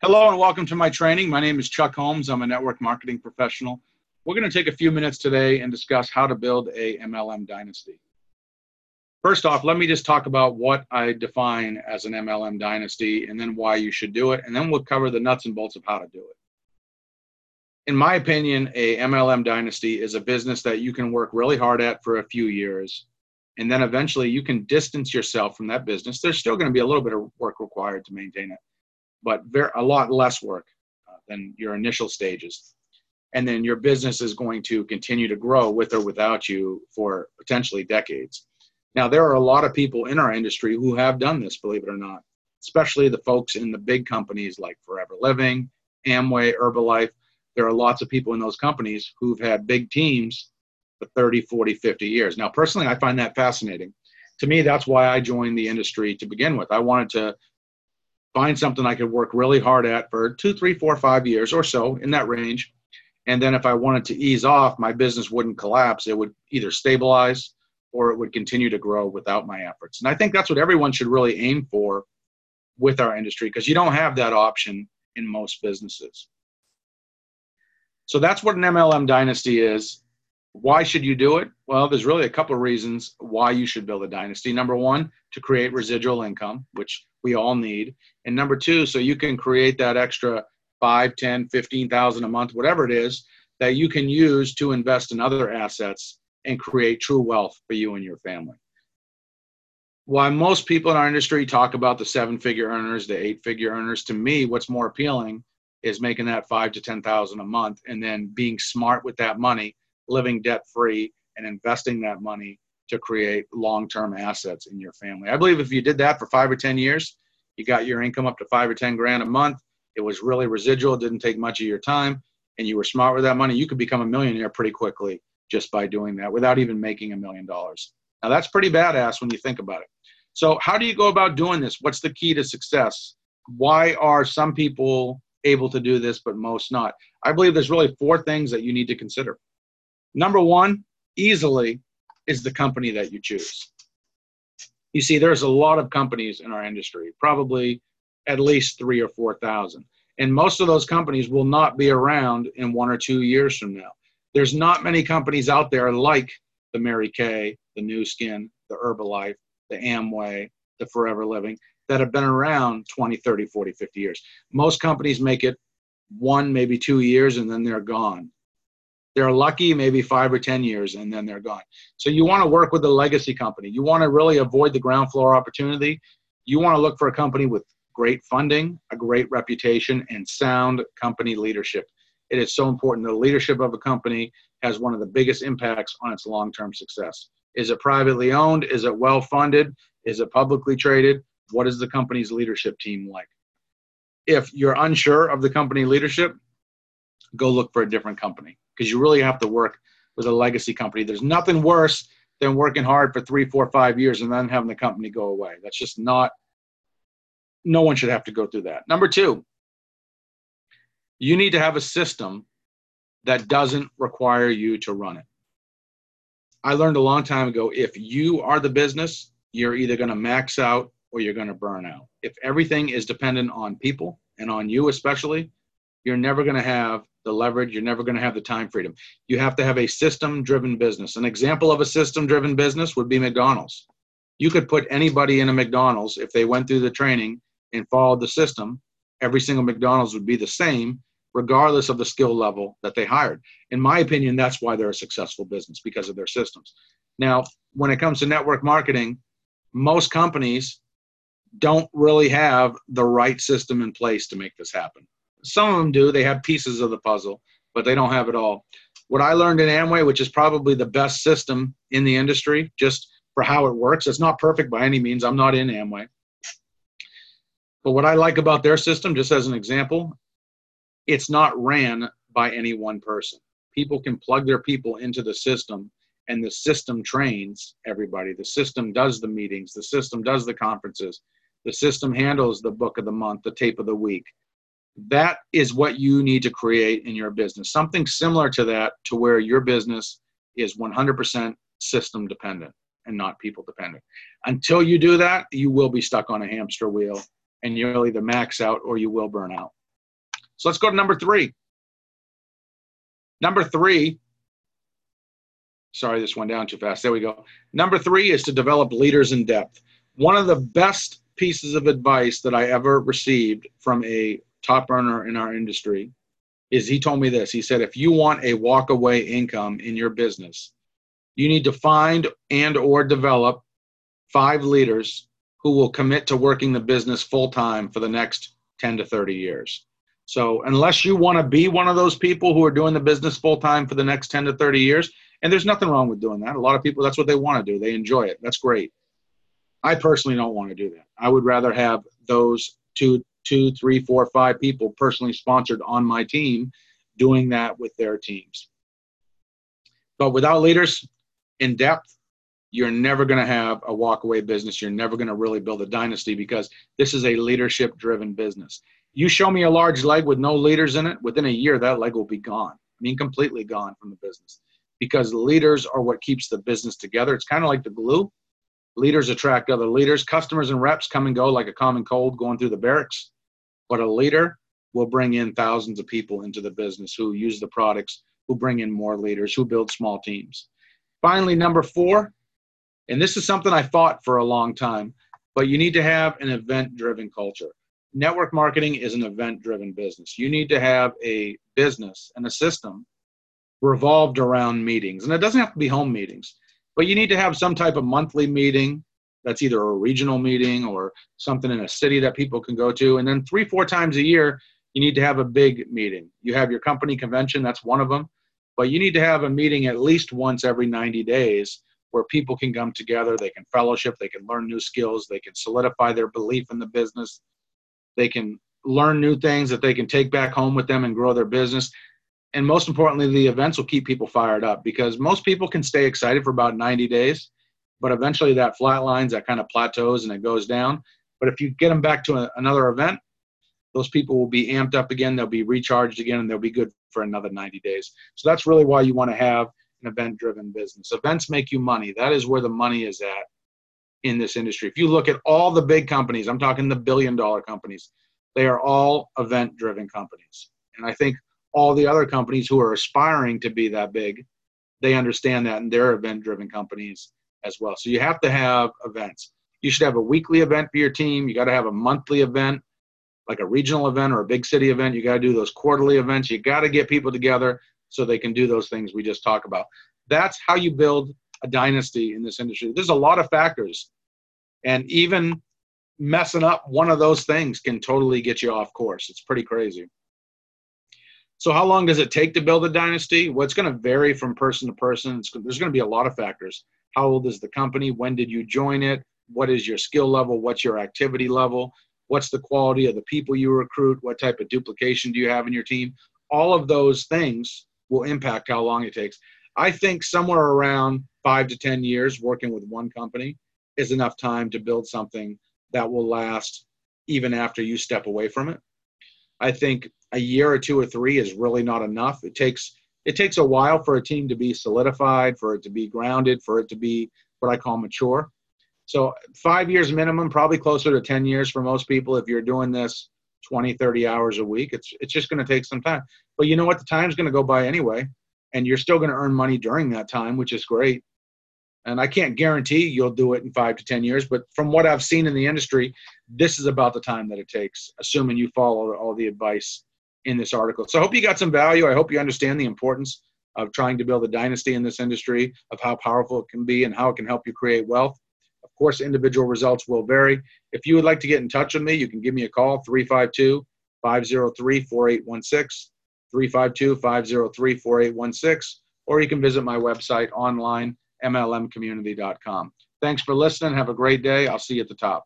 Hello and welcome to my training. My name is Chuck Holmes. I'm a network marketing professional. We're going to take a few minutes today and discuss how to build a MLM dynasty. First off, let me just talk about what I define as an MLM dynasty and then why you should do it, and then we'll cover the nuts and bolts of how to do it. In my opinion, a MLM dynasty is a business that you can work really hard at for a few years, and then eventually you can distance yourself from that business. There's still going to be a little bit of work required to maintain it but very, a lot less work uh, than your initial stages. And then your business is going to continue to grow with or without you for potentially decades. Now, there are a lot of people in our industry who have done this, believe it or not, especially the folks in the big companies like Forever Living, Amway, Herbalife. There are lots of people in those companies who've had big teams for 30, 40, 50 years. Now, personally, I find that fascinating. To me, that's why I joined the industry to begin with. I wanted to find something I could work really hard at for two, three, four, five years or so in that range. And then if I wanted to ease off, my business wouldn't collapse. It would either stabilize or it would continue to grow without my efforts. And I think that's what everyone should really aim for with our industry because you don't have that option in most businesses. So that's what an MLM dynasty is. Why should you do it? Well, there's really a couple of reasons why you should build a dynasty. Number one, to create residual income, which we all need. And number two, so you can create that extra five, ten, fifteen thousand a month, whatever it is, that you can use to invest in other assets and create true wealth for you and your family. While most people in our industry talk about the seven figure earners, the eight figure earners, to me, what's more appealing is making that five to 10,000 a month and then being smart with that money living debt free and investing that money to create long term assets in your family. I believe if you did that for five or 10 years, you got your income up to five or 10 grand a month, it was really residual, didn't take much of your time, and you were smart with that money, you could become a millionaire pretty quickly just by doing that without even making a million dollars. Now, that's pretty badass when you think about it. So, how do you go about doing this? What's the key to success? Why are some people able to do this, but most not? I believe there's really four things that you need to consider. Number one, easily, is the company that you choose. You see, there's a lot of companies in our industry, probably at least three or 4,000. And most of those companies will not be around in one or two years from now. There's not many companies out there like the Mary Kay, the Nu Skin, the Herbalife, the Amway, the Forever Living that have been around 20, 30, 40, 50 years. Most companies make it one, maybe two years, and then they're gone. They're lucky maybe five or 10 years and then they're gone. So you want to work with a legacy company. You want to really avoid the ground floor opportunity. You want to look for a company with great funding, a great reputation, and sound company leadership. It is so important. The leadership of a company has one of the biggest impacts on its long term success. Is it privately owned? Is it well funded? Is it publicly traded? What is the company's leadership team like? If you're unsure of the company leadership, go look for a different company because you really have to work with a legacy company. There's nothing worse than working hard for three, four, five years and then having the company go away. That's just not, no one should have to go through that. Number two, you need to have a system that doesn't require you to run it. I learned a long time ago if you are the business, you're either going to max out or you're going to burn out. If everything is dependent on people and on you, especially, you're never going to have the leverage. You're never going to have the time freedom. You have to have a system driven business. An example of a system driven business would be McDonald's. You could put anybody in a McDonald's if they went through the training and followed the system. Every single McDonald's would be the same, regardless of the skill level that they hired. In my opinion, that's why they're a successful business because of their systems. Now, when it comes to network marketing, most companies don't really have the right system in place to make this happen. Some of them do. They have pieces of the puzzle, but they don't have it all. What I learned in Amway, which is probably the best system in the industry, just for how it works. It's not perfect by any means. I'm not in Amway. But what I like about their system, just as an example, it's not ran by any one person. People can plug their people into the system, and the system trains everybody. The system does the meetings, the system does the conferences, the system handles the book of the month, the tape of the week, that is what you need to create in your business something similar to that to where your business is 100% system dependent and not people dependent until you do that you will be stuck on a hamster wheel and you'll either max out or you will burn out So let's go to number three. Number three, sorry, this went down too fast. There we go. Number three is to develop leaders in depth. One of the best pieces of advice that I ever received from a top earner in our industry is he told me this. He said, if you want a walk away income in your business, you need to find and or develop five leaders who will commit to working the business full time for the next 10 to 30 years. So unless you want to be one of those people who are doing the business full time for the next 10 to 30 years, and there's nothing wrong with doing that. A lot of people, that's what they want to do. They enjoy it. That's great. I personally don't want to do that. I would rather have those two, two, three, four, five people personally sponsored on my team doing that with their teams. But without leaders in depth, you're never going to have a walkaway business. You're never going to really build a dynasty because this is a leadership driven business. You show me a large leg with no leaders in it, within a year, that leg will be gone. I mean, completely gone from the business because leaders are what keeps the business together. It's kind of like the glue. Leaders attract other leaders. Customers and reps come and go like a common cold going through the barracks. But a leader will bring in thousands of people into the business who use the products, who bring in more leaders, who build small teams. Finally, number four, and this is something I fought for a long time, but you need to have an event driven culture network marketing is an event driven business. You need to have a business and a system revolved around meetings. And it doesn't have to be home meetings, but you need to have some type of monthly meeting that's either a regional meeting or something in a city that people can go to. And then three, four times a year, you need to have a big meeting. You have your company convention, that's one of them, but you need to have a meeting at least once every 90 days where people can come together, they can fellowship, they can learn new skills, they can solidify their belief in the business, they can learn new things that they can take back home with them and grow their business. And most importantly, the events will keep people fired up because most people can stay excited for about 90 days, but eventually that flatlines, that kind of plateaus, and it goes down. But if you get them back to a, another event, those people will be amped up again, they'll be recharged again, and they'll be good for another 90 days. So that's really why you want to have an event driven business. Events make you money. That is where the money is at in this industry. If you look at all the big companies, I'm talking the billion dollar companies, they are all event driven companies. And I think all the other companies who are aspiring to be that big, they understand that and they're event driven companies as well. So you have to have events. You should have a weekly event for your team. You got to have a monthly event, like a regional event or a big city event. You got to do those quarterly events. You got to get people together so they can do those things we just talked about. That's how you build a dynasty in this industry. There's a lot of factors, and even messing up one of those things can totally get you off course. It's pretty crazy. So, how long does it take to build a dynasty? Well, it's going to vary from person to person. It's, there's going to be a lot of factors. How old is the company? When did you join it? What is your skill level? What's your activity level? What's the quality of the people you recruit? What type of duplication do you have in your team? All of those things will impact how long it takes. I think somewhere around five to 10 years working with one company is enough time to build something that will last even after you step away from it. I think a year or two or three is really not enough. It takes it takes a while for a team to be solidified, for it to be grounded, for it to be what I call mature. So five years minimum, probably closer to 10 years for most people. If you're doing this 20, 30 hours a week, it's, it's just going to take some time. But you know what? The time's going to go by anyway and you're still going to earn money during that time, which is great. And I can't guarantee you'll do it in five to 10 years, but from what I've seen in the industry, this is about the time that it takes, assuming you follow all the advice in this article. So I hope you got some value. I hope you understand the importance of trying to build a dynasty in this industry, of how powerful it can be, and how it can help you create wealth. Of course, individual results will vary. If you would like to get in touch with me, you can give me a call 352 503 4816. 352 503 4816, or you can visit my website online, mlmcommunity.com. Thanks for listening. Have a great day. I'll see you at the top.